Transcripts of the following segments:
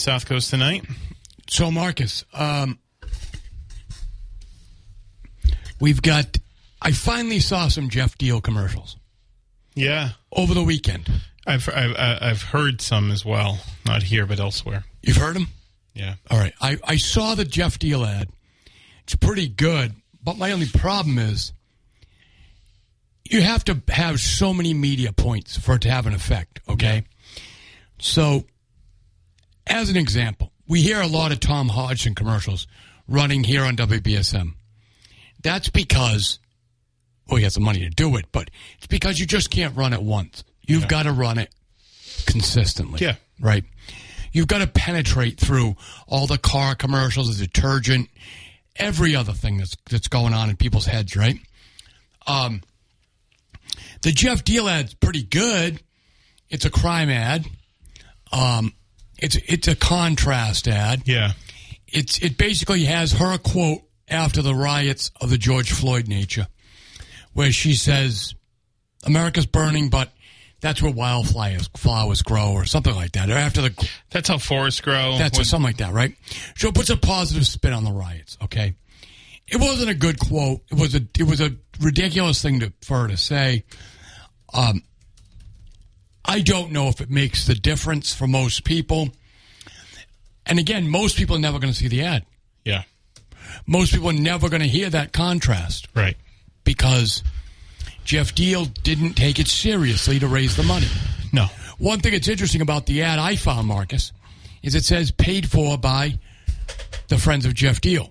South Coast tonight. So, Marcus, um, we've got. I finally saw some Geoff Diehl commercials Yeah, over the weekend. I've I've, I've heard some as well, not here but elsewhere. You've heard them? Yeah, All right. I, I saw the Geoff Diehl ad. It's pretty good, but my only problem is you have to have so many media points for it to have an effect, okay? So, as an example, we hear a lot of Tom Hodgson commercials running here on WBSM. That's because, well, he has the money to do it, but it's because you just can't run it once. You've got to run it consistently. Yeah. Right? You've got to penetrate through all the car commercials, the detergent, every other thing that's that's going on in people's heads, right? Um, the Geoff Diehl ad's pretty good. It's a crime ad. Um, it's it's a contrast ad. yeah, It's it basically has her quote after the riots of the George Floyd nature, where she says, "America's burning, but that's where wildflowers flowers grow," or something like that. Or after the that's how forests grow. that's When- something like that, right? So it puts a positive spin on the riots. Okay, it wasn't a good quote. It was a it was a ridiculous thing to for her to say. Um, I don't know if it makes the difference for most people. And again, most people are never going to see the ad. yeah, Most people are never going to hear that contrast right. because Geoff Diehl didn't take it seriously to raise the money. No, One thing that's interesting about the ad I found, Marcus, is it says paid for by the Friends of Geoff Diehl.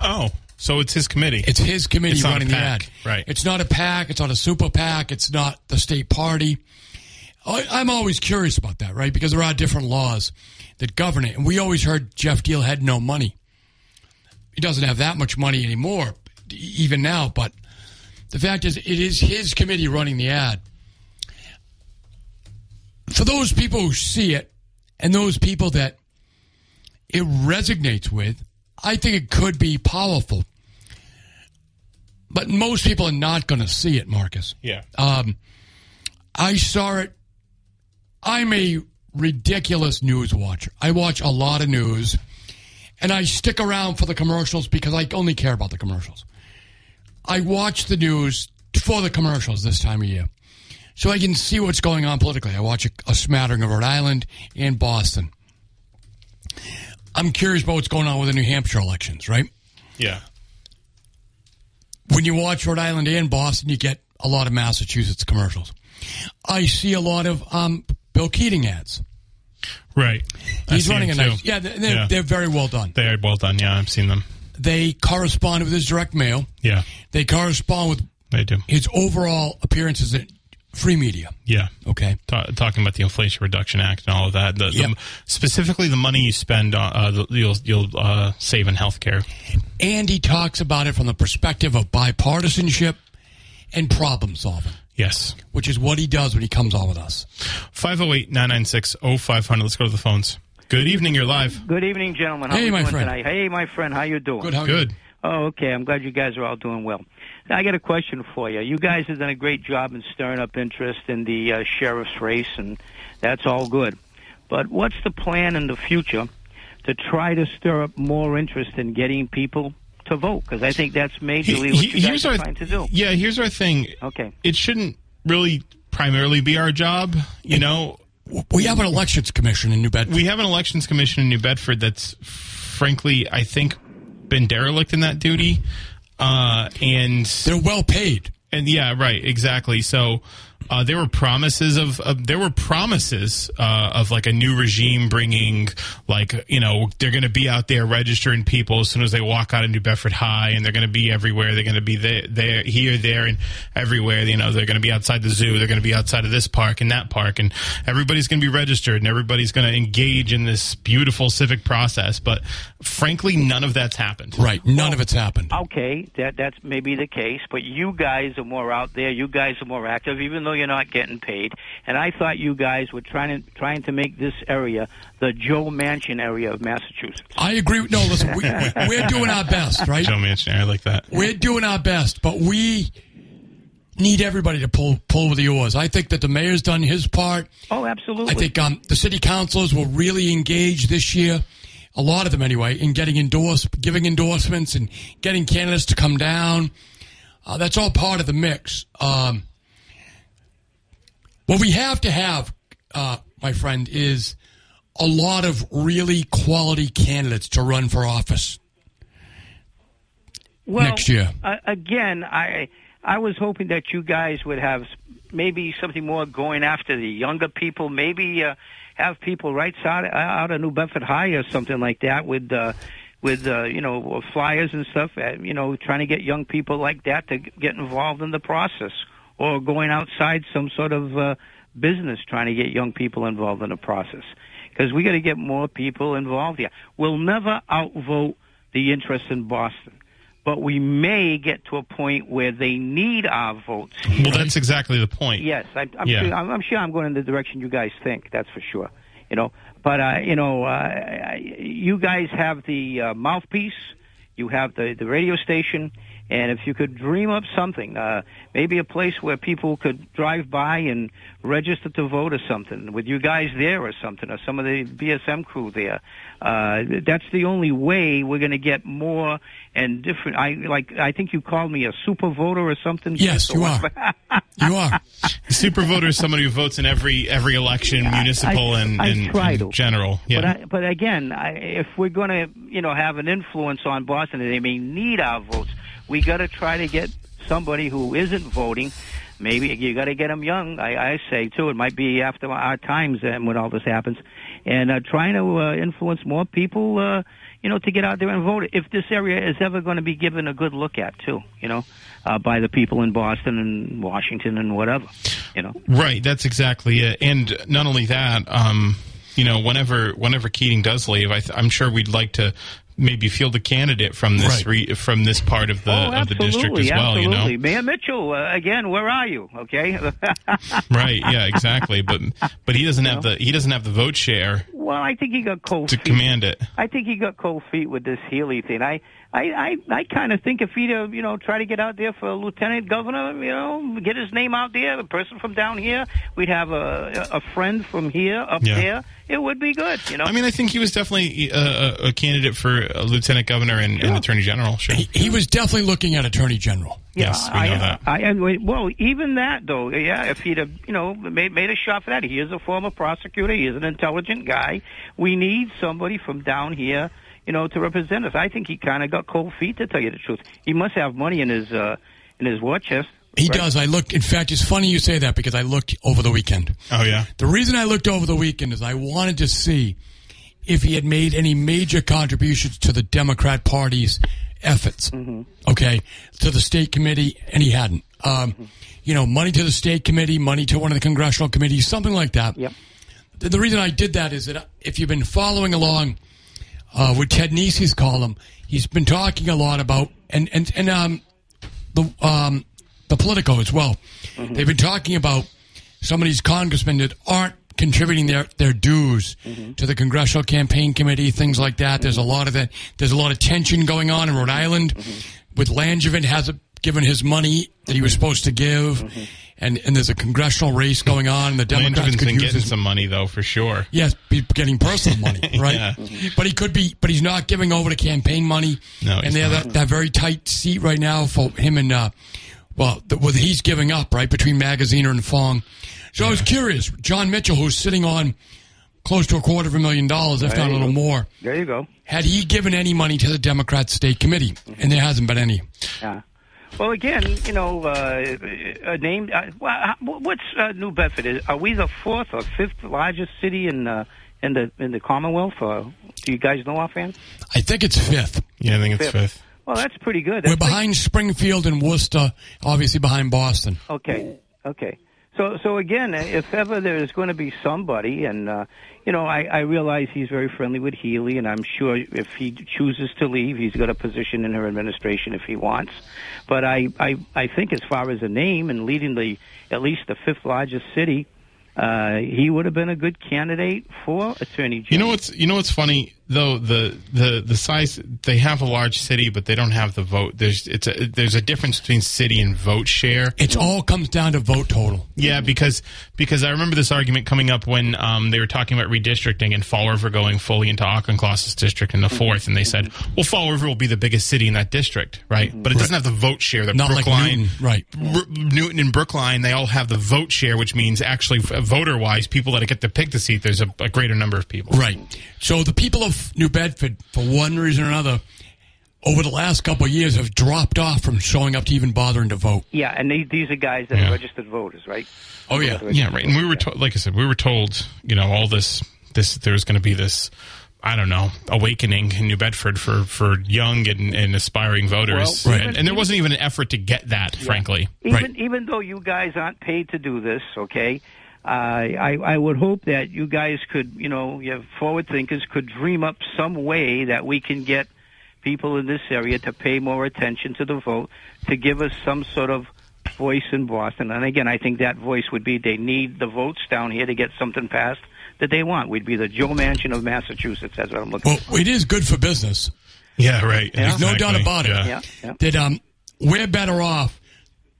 oh, so it's his committee. It's his committee It's running the ad. right. It's not a PAC. It's not a super PAC. It's not the state party. I, I'm always curious about that, right? Because there are different laws that govern it. And we always heard Geoff Diehl had no money. He doesn't have that much money anymore, even now. But the fact is, it is his committee running the ad. For those people who see it and those people that it resonates with, I think it could be powerful. But most people are not going to see it, Marcus. yeah, Um, I saw it. I'm a ridiculous news watcher. I watch a lot of news, and I stick around for the commercials because I only care about the commercials. I watch the news for the commercials this time of year, so I can see what's going on politically. I watch a, a smattering of Rhode Island and Boston. I'm curious about what's going on with the New Hampshire elections, right? yeah, when you watch Rhode Island and Boston, you get a lot of Massachusetts commercials. I see a lot of um, Bill Keating ads. right. He's running a nice. Yeah, they're, they're, Yeah. they're very well done. They are well done. Yeah, I've seen them. They correspond with his direct mail. Yeah, They correspond with they do. his overall appearances at free media. Yeah. Okay. Ta- talking about the Inflation Reduction Act and all of that. The, the- specifically, the money you spend, on, uh, the, you'll you'll uh, save in healthcare. And he talks about it from the perspective of bipartisanship and problem solving, Yes. which is what he does when he comes on with us. 508 996 0500. Let's go to the phones. Good evening. You're live. Good evening, gentlemen. How Hey, we my doing friend. tonight? Hey, my friend. How you doing? Good. How are you? Good. Oh, okay. I'm glad you guys are all doing well. I got a question for you. You guys have done a great job in stirring up interest in the uh, sheriff's race, and that's all good. But what's the plan in the future to try to stir up more interest in getting people to vote? Because I think that's majorly what you guys are trying to do. Yeah, here's our thing. Okay. It shouldn't really primarily be our job. You know, We have an elections commission in New Bedford. we have an elections commission in New Bedford that's frankly, I think, been derelict in that duty. Uh, and They're well paid. and yeah, right, exactly. So uh, there were promises of, of there were promises uh, of like a new regime bringing like you know they're going to be out there registering people as soon as they walk out of New Bedford High, and they're going to be everywhere. They're going to be there, there, here, there, and everywhere. You know, they're going to be outside the zoo. They're going to be outside of this park and that park, and everybody's going to be registered, and everybody's going to engage in this beautiful civic process. But frankly, none of that's happened. Right. None of it's happened. Okay, that that's maybe the case, but you guys are more out there. You guys are more active, even though you're not getting paid. And I thought you guys were trying to trying to make this area the Joe Manchin area of Massachusetts. I agree. with- No, listen, we, we, we're doing our best, right? Joe Manchin, I like that. We're doing our best, but we need everybody to pull pull with the oars. I think that the mayor's done his part. Oh, absolutely. I think um, the city councilors will really engage this year, a lot of them anyway, in getting endorse, giving endorsements and getting candidates to come down. Uh, that's all part of the mix. Um, what we have to have, uh, my friend, is a lot of really quality candidates to run for office. well, next year. Uh, again, I I was hoping that you guys would have maybe something more going after the younger people. Maybe uh, have people right out out of New Bedford High or something like that with. Uh, with uh, you know flyers and stuff, uh, you know, trying to get young people like that to get involved in the process, or going outside some sort of uh, business trying to get young people involved in the process. Because we got to get more people involved here. We'll never outvote the interest in Boston, but we may get to a point where they need our votes. here. Well, that's exactly the point. Yes, I, I'm, Yeah. sure, I'm, I'm sure I'm going in the direction you guys think. That's for sure. You know, but uh, you know, uh, you guys have the uh, mouthpiece, you have the the radio station, and if you could dream up something, uh, maybe a place where people could drive by and register to vote or something, with you guys there or something, or some of the BSM crew there. Uh, that's the only way we're going to get more and different. I like. I think you called me a super voter or something. Yes, you are. You are. The super voter is somebody who votes in every every election, municipal I- and, I and, try and general. Yeah. But I, but again, I, if we're going to you know have an influence on Boston, they may need our votes, we got to try to get somebody who isn't voting. Maybe you got to get them young. I, I say too. It might be after our times and when all this happens, and uh, trying to uh, influence more people. Uh, you know, to get out there and vote. If this area is ever going to be given a good look at, too, you know, uh, by the people in Boston and Washington and whatever, you know. Right, that's exactly it. And not only that, um, you know, whenever whenever Keating does leave, I I'm sure we'd like to maybe field a candidate from this Right. re- from this part of the oh, of the district absolutely, as well. absolutely. You know, Mayor Mitchell, uh, again, where are you? Okay. right? Yeah, exactly. But but he doesn't have the he doesn't have the vote share well, I think he got cold to feet. command it. I think he got cold feet with this Healey thing. I, I, I, I kind of think if he'd, uh, you know, try to get out there for lieutenant governor, you know, get his name out there, a person from down here, we'd have a, a friend from here up Yeah. there. It would be good, you know. I mean, I think he was definitely a, a, a candidate for a lieutenant governor and, and attorney general. Sure. He, he was definitely looking at attorney general. yes, we I, know that. I, I, well, even that though, yeah. If he'd have, you know, made made a shot for that, he is a former prosecutor. He is an intelligent guy. We need somebody from down here, you know, to represent us. I think he kind of got cold feet, to tell you the truth. He must have money in his uh, in his war chest. He right? does. I looked. In fact, it's funny you say that because I looked over the weekend. Oh yeah. The reason I looked over the weekend is I wanted to see if he had made any major contributions to the Democrat Party's efforts. Okay, to the state committee, and he hadn't. Um, You know, money to the state committee, money to one of the congressional committees, something like that. Yep. The, the reason I did that is that if you've been following along uh, with Ted Nesi's column, he's been talking a lot about and and and um, the um, the Politico as well. They've been talking about some of these congressmen that aren't contributing their their dues to the congressional campaign committee, things like that. There's a lot of that. There's a lot of tension going on in Rhode Island with Langevin hasn't given his money that he was supposed to give. And, and there's a congressional race going on, and the Democrats Langevin's could use getting his some money though, for sure. Yes, be getting personal money, right? Yeah. But he could be, but he's not giving over the campaign money. No, and he's they have that, that very tight seat right now for him and, uh, well, the, well, he's giving up right between Magaziner and Fung. So I was curious, Jon Mitchell, who's sitting on close to a quarter of a million dollars, if not a little go. more. There you go. Had he given any money to the Democrat State Committee, and there hasn't been any. Yeah. Well, again, you know, uh, a name. Uh, what's uh, New Bedford? Is, are we the fourth or fifth largest city in uh, in the in the Commonwealth? Or do you guys know offhand? I think it's fifth. Yeah, I think it's Fifth. fifth. Well, that's pretty good. We're That's pretty- behind Springfield and Worcester, obviously behind Boston. Okay. Okay. So, so again, if ever there is going to be somebody, and uh, you know, I, I realize he's very friendly with Healey, and I'm sure if he chooses to leave, he's got a position in her administration if he wants. But I, I, I think as far as a name and leading the at least the fifth largest city, uh, he would have been a good candidate for attorney general. You know what's you know what's funny though the the the size they have a large city but they don't have the vote. There's it's a, there's a difference between city and vote share. It all comes down to vote total. Yeah, because because I remember this argument coming up when um, they were talking about redistricting and Fall River going fully into Auchincloss's district in the mm-hmm. fourth, and they said, mm-hmm. well, Fall River will be the biggest city in that district, right? Mm-hmm. But it doesn't have the vote share that Not like Brookline, Newton, right. R- Newton and Brookline, they all have the vote share, which means actually uh, voter wise, people that get to pick the seat, there's a, a greater number of people. Right. So the people of New Bedford, for one reason or another, over the last couple of years have dropped off from showing up to even bothering to vote. yeah, and they, these are guys that Yeah. are registered voters, right? Oh, yeah. Yeah, right. And we were told, like I said, we were told, you know, all this, this, there's going to be this, I don't know, awakening in New Bedford for, for young and, and aspiring voters. Well, and, even- and there wasn't even an effort to get that, frankly. Even Right. even though you guys aren't paid to do this, okay, uh, I I would hope that you guys could, you know, you have forward thinkers could dream up some way that we can get people in this area to pay more attention to the vote, to give us some sort of voice in Boston. And again, I think that voice would be they need the votes down here to get something passed that they want. We'd be the Joe Manchin of Massachusetts. That's what I'm looking Well, for. it is good for business. Yeah, right. Yeah. No doubt about it. Yeah. Yeah, yeah. That um, we're better off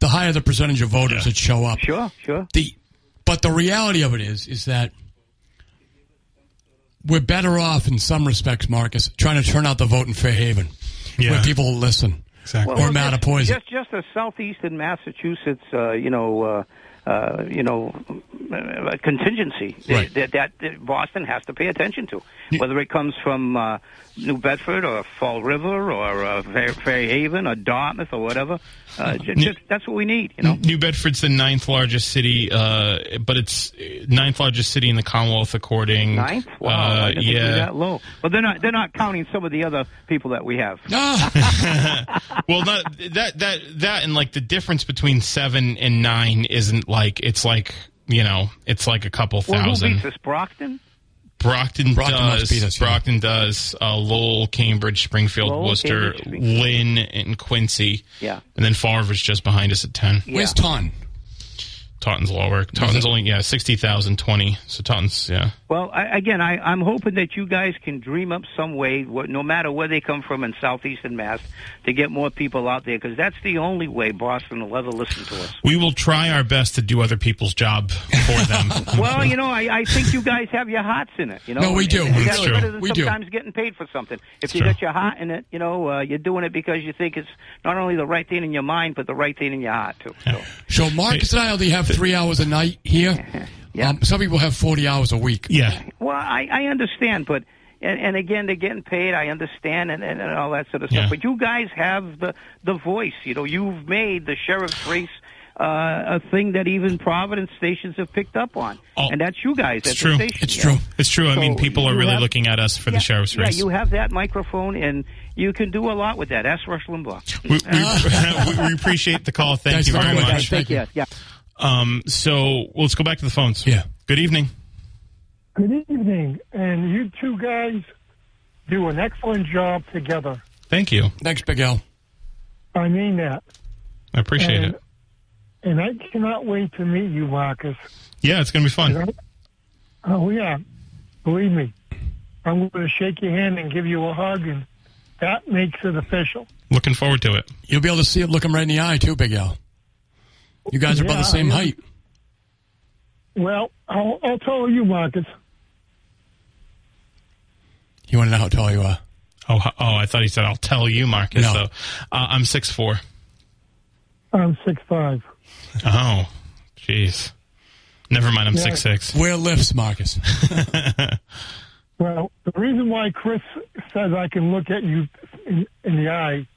the higher the percentage of voters Yeah. that show up. Sure, sure. The but the reality of it is is that we're better off in some respects, Marcus, trying to turn out the vote in Fairhaven, Yeah. where people will listen. Exactly. Or just, Mattapoisett. Just, just as southeastern Massachusetts, uh, you know, uh, uh, you know, uh, contingency Right. that, that, that Boston has to pay attention to, whether it comes from uh, New Bedford or Fall River or uh, Fair, Fairhaven or Dartmouth or whatever. Uh, ju- just, that's what we need, you know. New Bedford's the ninth largest city, uh, but it's ninth largest city in the Commonwealth according. Ninth? Wow, Uh, I didn't think we were yeah. that low. But they're not. They're not counting some of the other people that we have. Ah, well, not that that that and like the difference between seven and nine isn't like it's like you know it's like a couple Well, who thousand. beats us? Brockton. Brockton, Brockton must does. beat us, yeah. Brockton does. Uh, Lowell, Cambridge, Springfield, Lowell, Worcester, Cambridge, Springfield. Lynn, and Quincy. Yeah. And then Fall River's just behind us at ten. Yeah. where's Ton? Taunton's lower. Taunton's only yeah sixty thousand twenty. So Taunton's yeah. Well, I, again, I, I'm hoping that you guys can dream up some way, wh- no matter where they come from in southeastern Mass, to get more people out there because that's the only way Boston will ever listen to us. We will try our best to do other people's job for them. Well, you know, I, I think you guys have your hearts in it. You know, No, we do. And It's that's true. We do. sometimes getting paid for something. If you true. got your heart in it, you know, uh, you're doing it because you think it's not only the right thing in your mind, but the right thing in your heart too. So. So Marcus and I only have three hours a night here. Yeah. Um, some people have forty hours a week. yeah. Well, I, I understand, but and, and again, they're getting paid. I understand, and, and, and all that sort of Yeah. stuff. But you guys have the the voice. You know, you've made the sheriff's race uh, a thing that even Providence stations have picked up on, Oh, and that's you guys. It's at true. The station, It's you know? true. It's true. I mean, people are really have- looking at us for the Yeah, sheriff's race. Yeah, you have that microphone, and you can do a lot with that. Ask Rush Limbaugh. we, we, we appreciate the call. Thank Thanks you very very much. much. Guys, take care. Yeah. Um, so let's go back to the phones. Yeah. Good evening. Good evening, and you two guys do an excellent job together. Thank you. Thanks, Big Al. I mean that. I appreciate and, it. And I cannot wait to meet you, Marcus. Yeah, it's going to be fun. You know? Oh, yeah. Believe me. I'm going to shake your hand and give you a hug, and that makes it official. Looking forward to it. You'll be able to see it, look him right in the eye too, Big Al. You guys are about the same height. Well, I'll, I'll tell you, Marcus. You want to know how tall you are? Oh, oh! I thought he said, "I'll tell you, Marcus." No. So, uh, I'm six four. I'm six five. Oh, jeez. Never mind, I'm Yeah. six six. Where lifts, Marcus? Well, the reason why Chris says I can look at you in, in the eye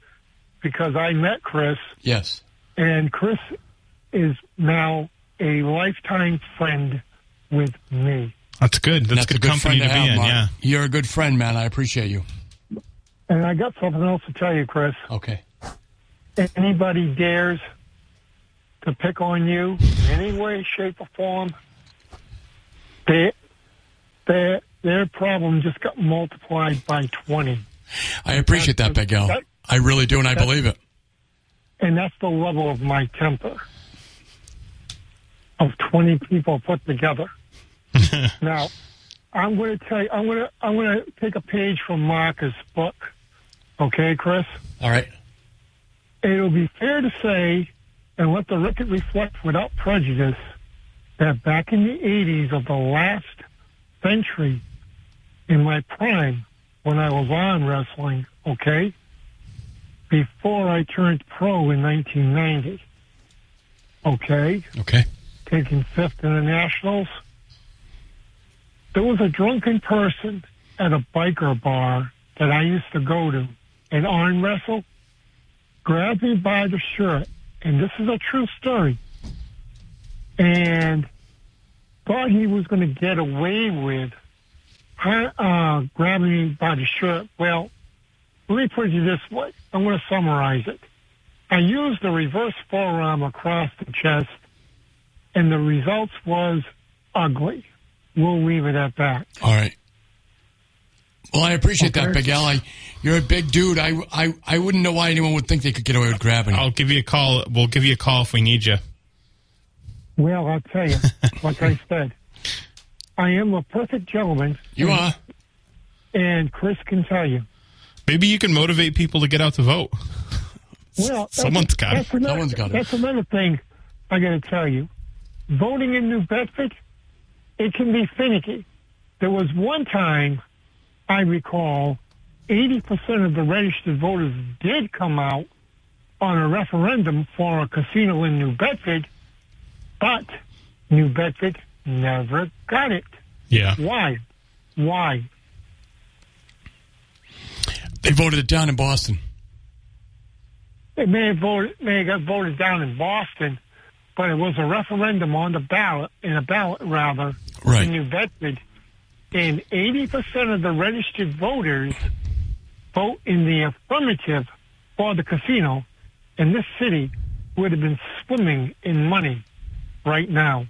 because I met Chris, yes. and Chris is now a lifetime friend with me. That's good. That's, a good, company friend to be have, in. Mark. Yeah. You're a good friend, man. I appreciate you. And I got something else to tell you, Chris. Okay. Anybody dares to pick on you in any way, shape, or form, they, their their problem just got multiplied by twenty. I appreciate that, Big Al. That- I really do, and I believe it. and that's the level of my temper of 20 people put together. now, I'm going to tell you, I'm going to, I'm going to take a page from Marcus' book. Okay, Chris? All right. It'll be fair to say, and let the record reflect without prejudice, that back in the 80s of the last century, in my prime, when I was on wrestling, okay, before I turned pro in 1990, okay, Okay. Taking fifth in the nationals, there was a drunken person at a biker bar that I used to go to and arm wrestle, grabbed me by the shirt, and this is a true story, and thought he was going to get away with uh, grabbing me by the shirt. Well, let me put it this way. I'm going to summarize it. I used the reverse forearm across the chest, and the results was ugly. We'll leave it at that. All right. Well, I appreciate that, Big Al. I, you're a big dude. I, I, I wouldn't know why anyone would think they could get away with grabbing. I'll give you a call. We'll give you a call if we need you. Well, I'll tell you, like I said, I am a perfect gentleman, You are. and Chris can tell you. Maybe you can motivate people to get out to vote. Well, Someone's got it. that's another, Someone's got it. That's another thing I got to tell you. Voting in New Bedford, it can be finicky. There was one time, I recall, 80% of the registered voters did come out on a referendum for a casino in New Bedford, but New Bedford never got it. Yeah. Why? Why? They voted it down in Boston. They may have voted, may have got voted down in Boston, but it was a referendum on the ballot, in a ballot rather, Right. in New Bedford, and 80% of the registered voters vote in the affirmative for the casino, and this city would have been swimming in money right now.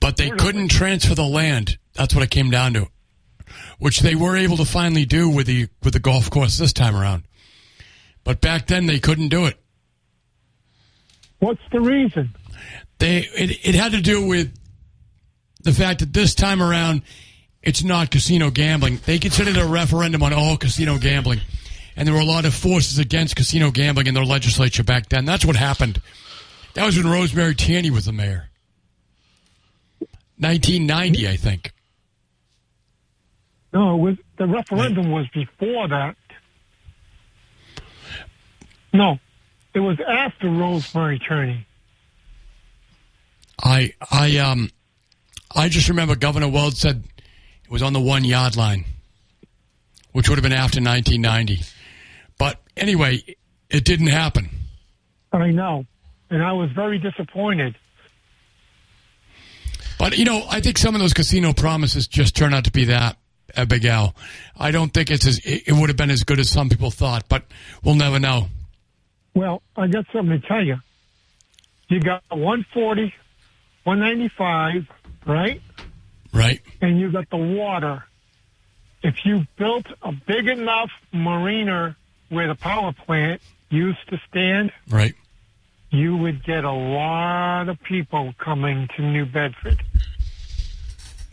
But they couldn't transfer the land. That's what it came down to. Which they were able to finally do with the with the golf course this time around. But back then they couldn't do it. What's the reason? They it, it had to do with the fact that this time around it's not casino gambling. They considered a referendum on all casino gambling. And there were a lot of forces against casino gambling in their legislature back then. That's what happened. That was when Rosemary Tierney was the mayor. 1990, I think. No, was the referendum was before that. No, it was after Rosemary Tierney. I I um I just remember Governor Weld said it was on the one yard line, which would have been after 1990. But anyway, it didn't happen. I know, and I was very disappointed. But you know, I think some of those casino promises just turn out to be that, uh, Big. I don't think it's as it would have been as good as some people thought, but we'll never know. Well, I got something to tell you. You got 140, 195, right? Right? And you got the water. If you built a big enough marina where the power plant used to stand, Right. you would get a lot of people coming to New Bedford.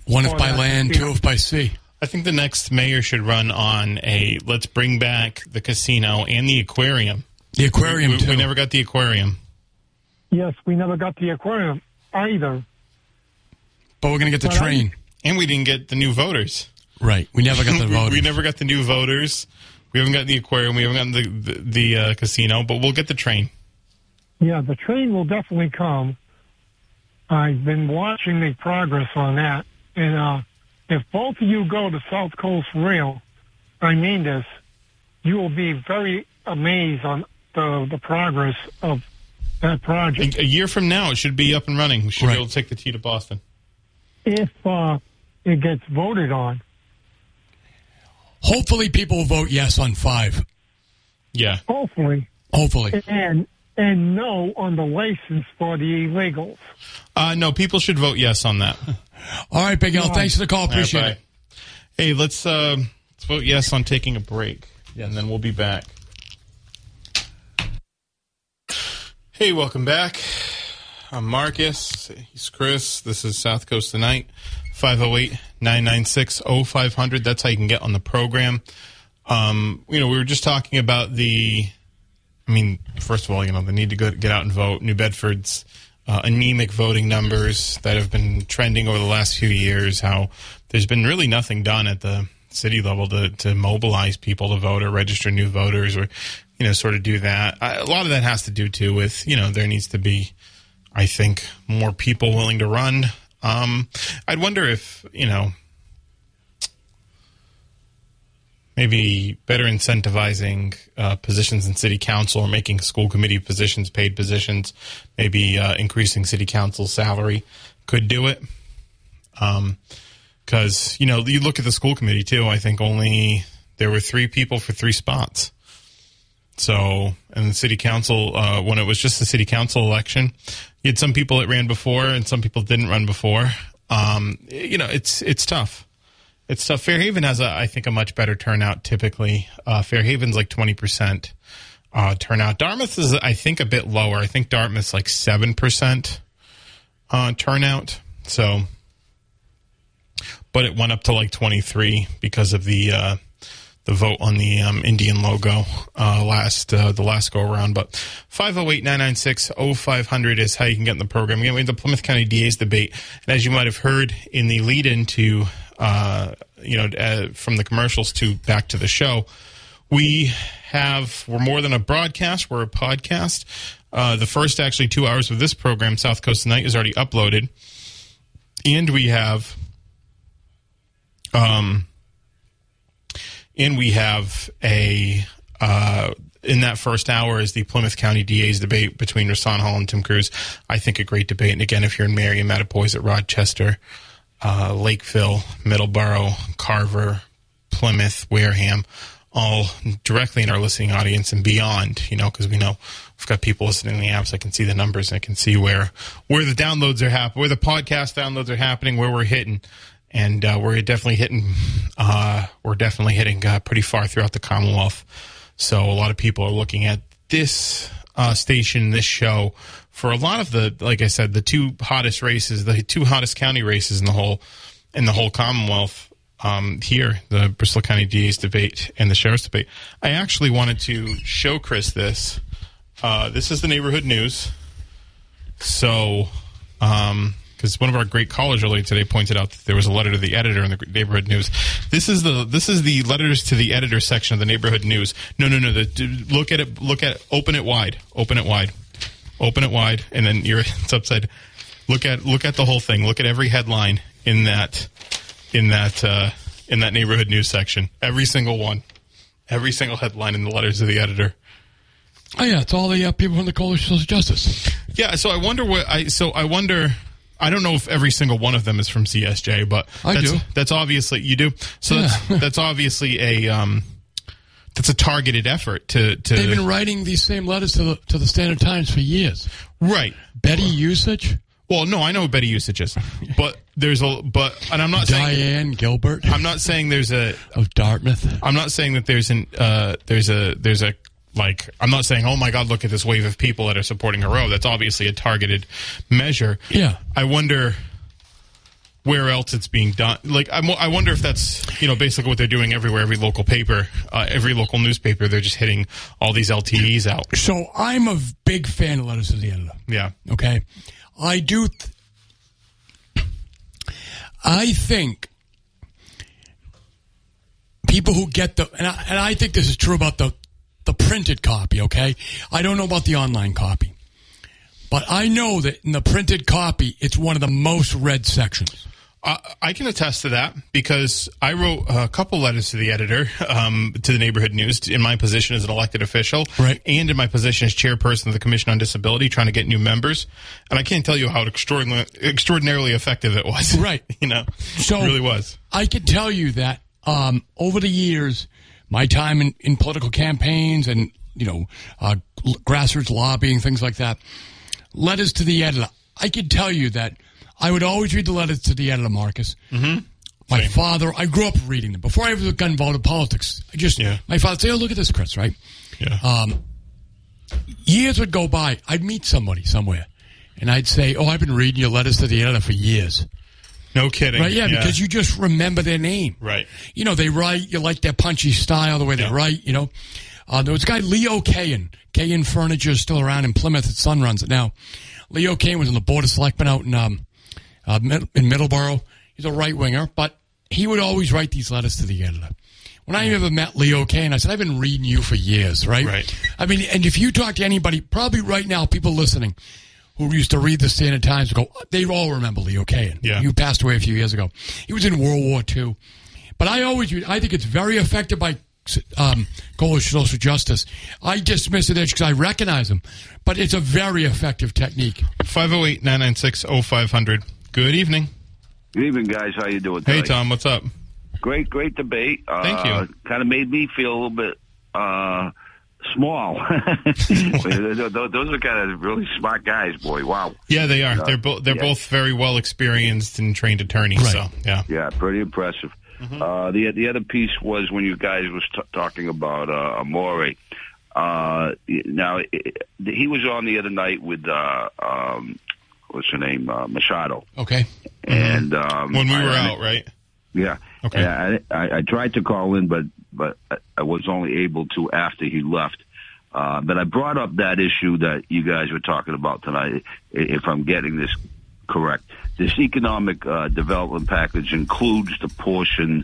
One if Oh, by land, yeah. two if by sea. I think the next mayor should run on a let's bring back the casino and the aquarium. The aquarium We, too. we never got the aquarium. Yes, we never got the aquarium either. but we're gonna get the But I- train. And we didn't get the new voters. Right. We never got the we, voters. we never got the new voters. We haven't gotten the aquarium. We haven't gotten the the, the uh, casino, but we'll get the train. Yeah, the train will definitely come. I've been watching the progress on that, and uh, if both of you go to South Coast Rail, I mean this, you will be very amazed on the the progress of that project. A year from now, it should be up and running. We should Right. be able to take the T to Boston. If uh, it gets voted on, Hopefully, people will vote yes on five. Yeah. hopefully, Hopefully. and and no on the license for the illegals. Uh, no, people should vote yes on that. All right, Big Al. Thanks for the call. Appreciate bye. it. Hey, let's uh, let's vote yes on taking a break, and then we'll be back. Hey, welcome back. I'm Marcus. He's Chris. This is South Coast Tonight. 508-996-0500. That's how you can get on the program. Um, you know, we were just talking about the I mean, first of all, you know, the need to go, get out and vote. New Bedford's uh, anemic voting numbers that have been trending over the last few years. How there's been really nothing done at the city level to, to mobilize people to vote or register new voters or, you know, sort of do that. I, a lot of that has to do too with, you know, there needs to be, I think, more people willing to run. Um, I'd wonder if, you know, maybe better incentivizing uh, positions in city council or making school committee positions paid positions, maybe uh, increasing city council salary could do it. Because, you know, you look at the school committee too, I think only there were three people for three spots. So, and the city council, uh, when it was just the city council election, you had some people that ran before and some people didn't run before. Um, you know, it's it's tough. It's tough. Fairhaven has, a, I think, a much better turnout typically. Uh, Fairhaven's like 20% uh, turnout. Dartmouth is, I think, a bit lower. I think Dartmouth's like 7% uh, turnout. So, but it went up to like 23 because of the uh, the vote on the um, Indian logo uh, last uh, the last go around. But 508-996-0500 is how you can get in the program. Again, we have the Plymouth County DA's debate, and as you might have heard in the lead into uh, you know uh, from the commercials to back to the show, we have we're more than a broadcast. We're a podcast. Uh, the first actually two hours of this program, South Coast Tonight, is already uploaded, and we have um, and we have a uh, in that first hour is the Plymouth County DA's debate between Rahsaan Hall and Tim Cruz. I think a great debate. And again, if you're in Marion, Mattapoisett, Rochester, uh, Lakeville, Middleborough, Carver, Plymouth, Wareham, all directly in our listening audience and beyond, you know, because we know we've got people listening in the apps. I can see the numbers and I can see where, where the downloads are happening, where the podcast downloads are happening, where we're hitting. And uh, we're definitely hitting, uh, we're definitely hitting uh, pretty far throughout the Commonwealth. So a lot of people are looking at this uh, station, this show, for a lot of the, like I said, the two hottest races, the two hottest county races in the whole, in the whole Commonwealth. Um, here, the Bristol County DA's debate and the sheriff's debate. I actually wanted to show Chris this. Uh, this is the neighborhood news. So, um, because one of our great callers earlier today pointed out that there was a letter to the editor in the neighborhood news. This is the this is the letters to the editor section of the neighborhood news. No, no, no. The, look at it. Look at it. open it wide. Open it wide. Open it wide, and then you're it's upside. Look at look at the whole thing. Look at every headline in that in that uh, in that neighborhood news section. Every single one. Every single headline in the letters to the editor. Oh yeah, it's all the uh, people from the Coalition of Social Justice. Yeah, so I wonder what I so I wonder I don't know if every single one of them is from CSJ, but I that's, do. That's obviously you do. So Yeah. that's, that's obviously a um, that's a targeted effort to to They've been writing these same letters to the to the Standard Times for years. right. Betty usage, Well, no, I know what Betty usage is, but there's a but and I'm not saying Diane Gilbert I'm not saying there's a of Dartmouth. I'm not saying that there's an uh, there's a there's a like I'm not saying oh my god look at this wave of people that are supporting Heroux. That's obviously a targeted measure. Yeah. I wonder where else it's being done. Like I'm, I wonder if that's you know basically what they're doing everywhere. Every local paper, uh, every local newspaper, they're just hitting all these LTEs out. So I'm a big fan of letters to the editor. Yeah. Okay, I do. Th- I think people who get the and I, and I think this is true about the the printed copy. Okay, I don't know about the online copy, but I know that in the printed copy, it's one of the most read sections. Uh, I can attest to that because I wrote a couple letters to the editor, um, to the neighborhood news, in my position as an elected official, Right. and in my position as chairperson of the Commission on Disability, trying to get new members. And I can't tell you how extraordinarily, extraordinarily effective it was. Right. you know, So- it really was. I can tell you that um, over the years, my time in, in political campaigns and you know uh, grassroots lobbying, things like that, letters to the editor. I can tell you that I would always read the letters to the editor, Marcus. Mm-hmm. My Same. father, I grew up reading them before I ever got involved in politics. I just, Yeah. my father say, "Oh, look at this, Chris." Right? Yeah. Um, years would go by. I'd meet somebody somewhere, and I'd say, "Oh, I've been reading your letters to the editor for years." No kidding. Right? Yeah, because you just remember their name. Right. You know, they write, you like their punchy style, the way they Yeah. write, you know. Uh, there was a guy, Leo Kayan. Kayan Furniture is still around in Plymouth. His son runs it now. Leo Kayan was on the Board of Selectmen out in, um, uh, in Middleborough. He's a right winger, but he would always write these letters to the editor. When I ever met Leo Kane, I said, I've been reading you for years, right? Right. I mean, and if you talk to anybody, probably right now, people listening who used to read the Standard Times go, they all remember Leo Kayan. Yeah. You passed away a few years ago. He was in World War II. But I always, I think it's very effective by um, of social justice. I dismiss it because I recognize them, but it's a very effective technique. 508 996 0500. Good evening. Good evening, guys. How you doing? Today? Hey, today? Tom, what's up? Great, great debate. Uh, Thank you. Kind of made me feel a little bit uh, small. those those are kind of really smart guys, boy. Wow. Yeah, they are. They're both they're yeah. both very well experienced and trained attorneys. Right. So yeah, Yeah, pretty impressive. Mm-hmm. Uh, the the other piece was when you guys was t- talking about uh, Amore. Uh, now it, he was on the other night with uh, um, what's her name uh, Machado, Okay. and um, Mm-hmm. when we were I- out, right? Yeah. Okay. I, I, I tried to call in, but but I was only able to after he left. Uh, but I brought up that issue that you guys were talking about tonight. If I'm getting this correct, this economic uh, development package includes the portion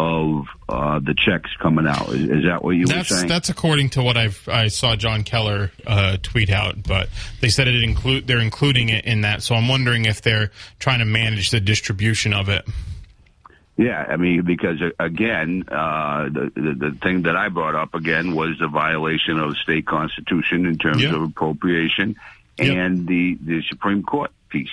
of uh, the checks coming out. Is, is that what you That's were saying? that's according to what I've I saw Jon Keller uh, tweet out, but they said it include they're including it in that. So I'm wondering if they're trying to manage the distribution of it. Yeah, I mean, because uh, again, uh, the, the the thing that I brought up again was the violation of the state constitution in terms Yeah. of appropriation and the the Supreme Court piece.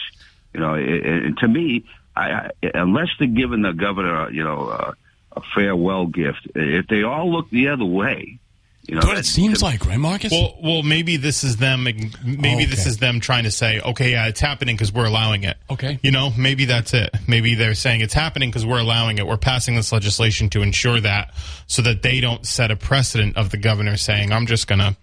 You know, and, and to me, I, I, unless they're giving the governor, you know, uh, a farewell gift, if they all look the other way, you know, what it seems like, right, Marcus? Well, well, maybe this is them. Maybe this Okay. is them trying to say, okay, yeah, it's happening because we're allowing it. Okay. you know, maybe that's it. Maybe they're saying it's happening because we're allowing it. We're passing this legislation to ensure that, so that they don't set a precedent of the governor saying, "I'm just gonna,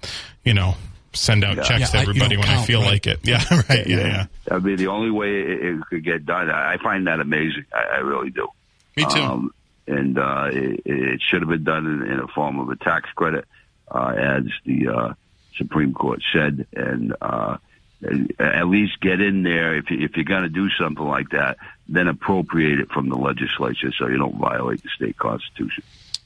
you know, send out checks Yeah, to everybody don't when I feel right. like it." Yeah, right. Yeah, yeah. I mean, the only way it, it could get done, I I find that amazing. I, I really do. Me too. Um, and uh, it, it should have been done in, in a form of a tax credit, as the uh, Supreme Court said, and uh, at least get in there if, you, if you're going to do something like that, then appropriate it from the legislature so you don't violate the state constitution.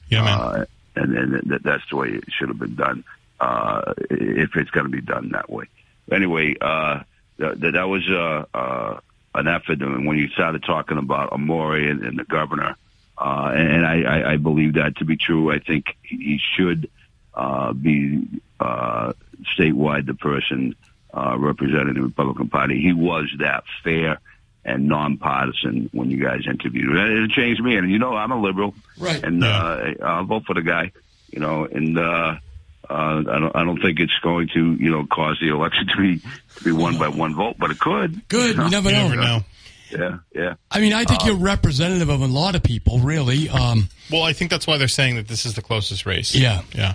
yeah, man. Uh, and and that, that's the way it should have been done uh, if it's going to be done that way. Anyway, uh, that, that was uh, uh, an effort. And when you started talking about Amore and, and the governor, uh, and I, I, I believe that to be true. I think he should uh, be uh, statewide the person uh, representing the Republican Party. He was that fair and nonpartisan when you guys interviewed. And it changed me. And you know, I'm a liberal, Right. And Yeah. uh, I'll vote for the guy. You know, and uh, uh, I don't I don't think it's going to you know cause the election to be to be won by one vote, but it could. Good. You never You know. never know. Yeah, yeah. I mean, I think you're representative of a lot of people, really. Um, Well, I think that's why they're saying that this is the closest race. Yeah. yeah.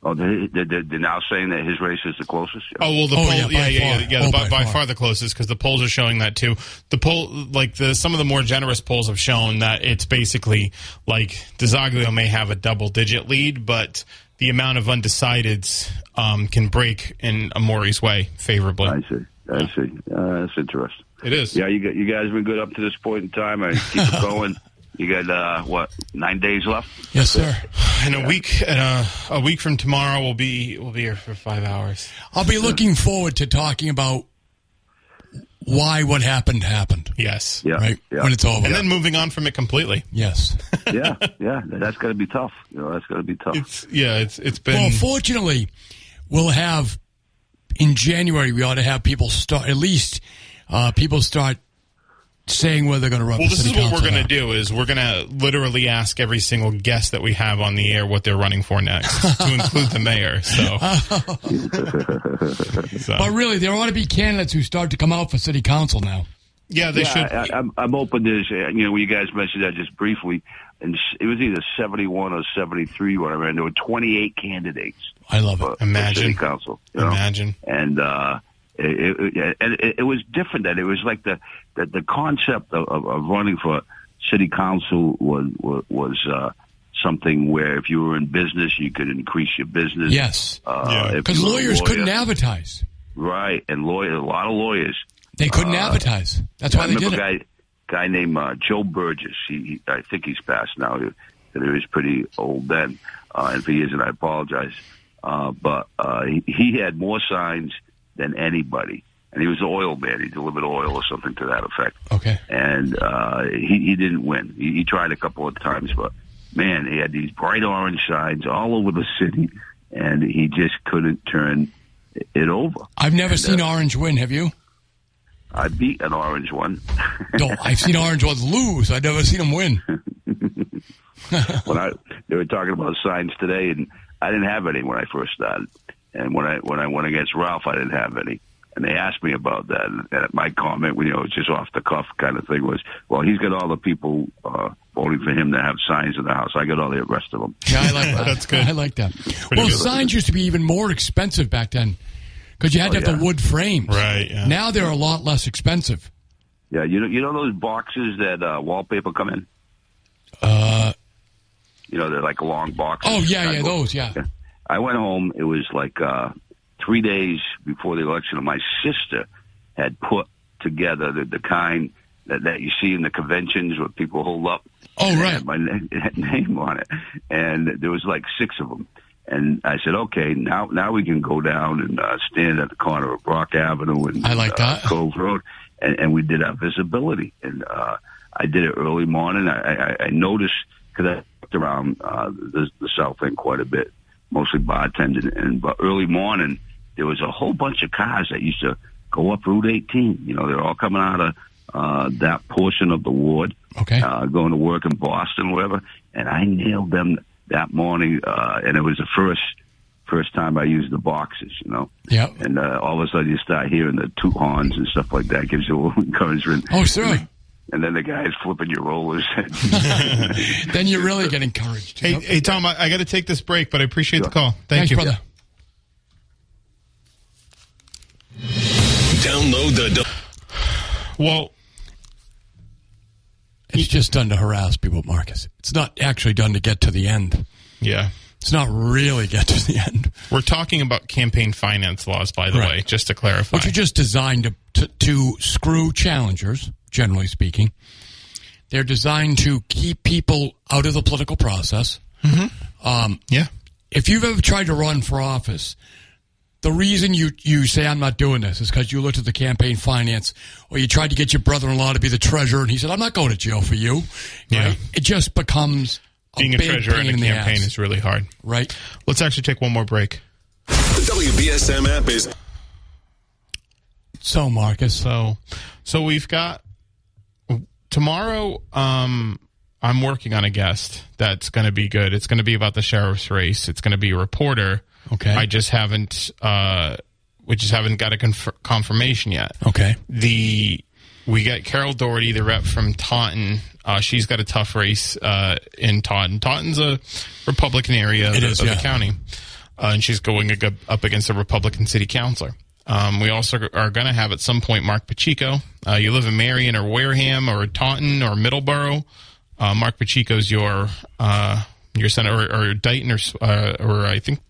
Oh, they, they, they- they're now saying that his race is the closest. Oh well, the Oh, poll, yeah, yeah, by yeah, yeah, far. yeah, Oh, by, by by far. far the closest because the polls are showing that too. The poll, like the some of the more generous polls have shown that it's basically like DiZoglio may have a double digit lead, but the amount of undecideds um, can break in Amore's way favorably. I see. I see. Uh, that's interesting. It is. Yeah, you you guys have been good up to this point in time. I keep it going. You got uh, what nine days left? Yes, sir. In a week, and uh, a week from tomorrow, we'll be we'll be here for five hours. I'll be looking forward to talking about why what happened happened. Yes. Yeah, Right yeah, when it's over. And then moving on from it completely. yes. yeah, yeah. That's got to be tough. You know, that's got to be tough. It's yeah. It's it's been Well, fortunately, we'll have in January. We ought to have people start at least uh, people start saying where they're going to run. Well, for this is what we're going to do is we're going to literally ask every single guest that we have on the air what they're running for next, to include the mayor. So, So, But really, there ought to be candidates who start to come out for city council now. yeah, they yeah, should. I, I'm, I'm open to this. You know, you guys mentioned that just briefly, and it was either 71 or 73 when I ran. There were 28 candidates I love it. for Imagine. city council. You know? Imagine. and uh, it, it, it, it was different. That it was like the the, the concept of, of, of running for city council was was, was uh, something where if you were in business, you could increase your business. Yes, Uh, Yeah. because were a lawyers lawyer- couldn't advertise. right, and lawyer a lot of lawyers. They couldn't Uh, advertise. That's why I they remember did a it. guy guy named uh, Joe Burgess. He, he I think he's passed now. He, he was pretty old then, uh, and if he isn't, I apologize. Uh, but uh, he, he had more signs than anybody, and he was an oil man. He delivered oil or something to that effect. Okay. And uh, he, he didn't win. He, he tried a couple of times, but man, he had these bright orange signs all over the city, and he just couldn't turn it over. I've never And, seen uh, Orange win. Have you? I beat an orange one. No, I've seen Orange ones lose. I've never seen them win. when I they were talking about signs today, and I didn't have any when I first started. And when I when I went against Ralph, I didn't have any. And they asked me about that, and and my comment, you know, just off the cuff kind of thing was, well, he's got all the people uh, voting for him that have signs in the house. I got all the rest of them. Yeah, I like that. That's good. I like that. Well, good. signs used to be even more expensive back then because you had to Oh, have yeah. the wood frames. Right, yeah. Now they're a lot less expensive. Yeah, you know, you know those boxes that uh, wallpaper come in. Uh, You know, they're like long boxes. Oh, yeah, yeah, go- those, yeah. I went home. It was like uh, three days before the election, and my sister had put together the, the kind that, that you see in the conventions where people hold up. Oh, right. had my na- it had name on it, and there was like six of them. And I said, okay, now now we can go down and uh, stand at the corner of Brock Avenue and I like uh, that. Cove Road, and, and we did our visibility. And uh, I did it early morning. I, I, I noticed because I walked around uh, the, the South End quite a bit, mostly bartending. And but early morning, there was a whole bunch of cars that used to go up Route 18. You know, they're all coming out of uh, that portion of the ward, Okay. uh, going to work in Boston, whatever. And I nailed them that morning, uh, and it was the first first time I used the boxes. You know. Yeah. And uh, all of a sudden, you start hearing the two horns and stuff like that. Gives you a little encouragement. Oh, sure. And then the guy's flipping your rollers. then you really get encouraged. Hey, Yep. hey, Tom, I, I got to take this break, but I appreciate the call. Thank Thanks, you, brother. Download the. Well, It's just done to harass people, Marcus. It's not actually done to get to the end. yeah. It's not really get to the end. We're talking about campaign finance laws, by the Right. way, just to clarify. Which are just designed to, to, to screw challengers, generally speaking. They're designed to keep people out of the political process. Um, yeah. if you've ever tried to run for office, the reason you, you say I'm not doing this is because you looked at the campaign finance or you tried to get your brother-in-law to be the treasurer and he said, I'm not going to jail for you. Yeah. Right? It just becomes a Being a big treasurer pain in a the campaign ass, is really hard. right? Let's actually take one more break. The WBSM app is So, Marcus, So, so we've got tomorrow. Um, I'm working on a guest that's going to be good. It's going to be about the sheriff's race. It's going to be a reporter. Okay. I just haven't. Uh, we just haven't got a conf- confirmation yet. okay. the we got Carol Doherty, the rep from Taunton. Uh, she's got a tough race uh, in Taunton. Taunton's a Republican area It of, is, of yeah. the county, uh, and she's going up against a Republican city councilor. Um, we also are going to have at some point Mark Pacheco. Uh, you live in Marion or Wareham or Taunton or Middleborough. Uh, Mark Pacheco's your uh, your senator or, or Dighton or uh, or I think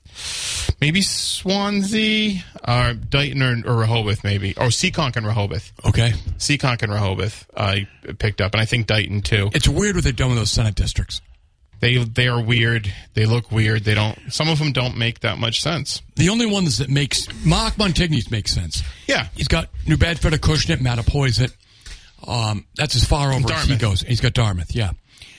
maybe Swansea, or Dighton, or, or Rehoboth, maybe, or Seekonk and Rehoboth. Okay. Seekonk and Rehoboth, I picked up, and I think Dighton too. It's weird what they've done with those Senate districts. They they are weird. They look weird. They don't. Some of them don't make that much sense. The only ones that makes Mark Montigny's makes sense. Yeah. He's got New Bedford, Acushnet, Mattapoisett. Um, that's as far over as he goes. He's got Dartmouth, yeah.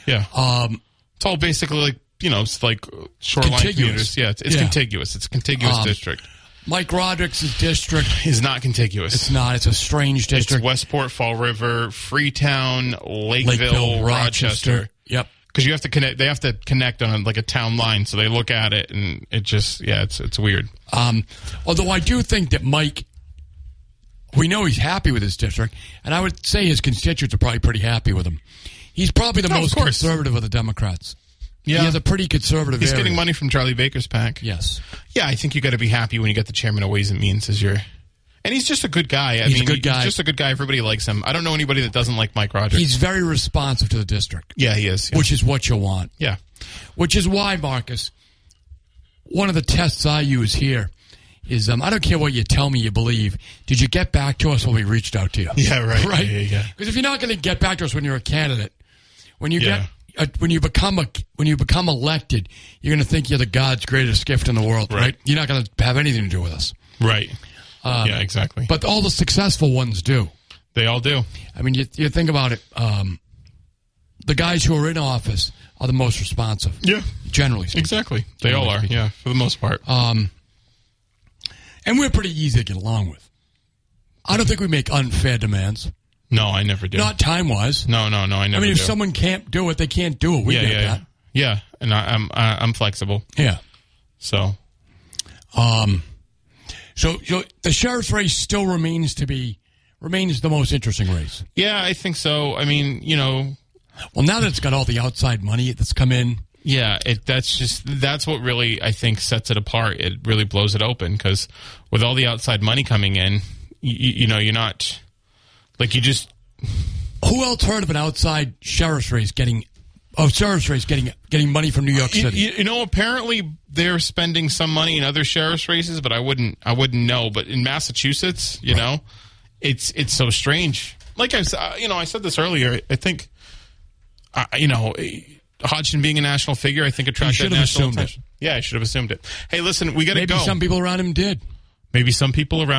Yeah. Um, It's all basically like you know, it's like shoreline Contiguous. communities. Yeah, it's, it's Yeah. contiguous. It's a contiguous Um, district. Mike Rodrigues' district. Is not contiguous. It's not. It's a strange district. It's. Westport, Fall River, Freetown, Lakeville, Lakeville, Rochester. Yep. Because you have to connect. They have to connect on like a town line, so they look at it and it just yeah, it's it's weird. Um, although I do think that Mike, we know he's happy with his district, and I would say his constituents are probably pretty happy with him. He's probably the of most course. conservative of the Democrats. Yeah, He has a pretty conservative he's area. getting money from Charlie Baker's PAC. Yes. Yeah, I think you got to be happy when you get the chairman of Ways and Means as your. And he's just a good guy. I He's a good guy. He's just a good guy. Everybody likes him. I don't know anybody that doesn't like Mike Rodrigues. He's very responsive to the district, yeah, he is. Yeah. which is what you want. yeah. Which is why, Marcus, one of the tests I use here is um, I don't care what you tell me you believe. Did you get back to us when we reached out to you? Yeah, right. right. Yeah, yeah, yeah. Because if you're not going to get back to us when you're a candidate, when you get uh, when you become a when you become elected, you're going to think you're the God's greatest gift in the world, right? Right. You're not going to have anything to do with us. Right. Yeah, exactly. But all the successful ones do. they all do. I mean, you, you think about it. Um, the guys who are in office are the most responsive. Yeah. generally speaking. Exactly. They all are. Yeah, for the most part. Um, and we're pretty easy to get along with. I don't think we make unfair demands. no, I never do. Not time wise. no, no, no. I never. I mean, if do. someone can't do it, they can't do it. We yeah, get yeah, yeah. that. Yeah, and I, I'm I, I'm flexible. Yeah. So Um, so, the sheriff's race still remains to be remains the most interesting race. yeah, I think so. I mean, you know, Well, now that it's got all the outside money that's come in, yeah, it that's just that's what really I think sets it apart. It really blows it open because with all the outside money coming in, you, you know, you're not like you just who else heard of an outside sheriff's race getting? Oh, sheriff's race getting getting money from New York City. you- you know, apparently they're spending some money in other sheriff's races, but I wouldn't, I wouldn't know. But in Massachusetts, you know, it's it's so strange. Like I, said, you know, I said this earlier. I think, uh, you know, Hodgson being a national figure, I think attracted should have national assumed it. attention. Yeah, I should have assumed it. Hey, listen, we got to Maybe go. some people around him did. Maybe some people around.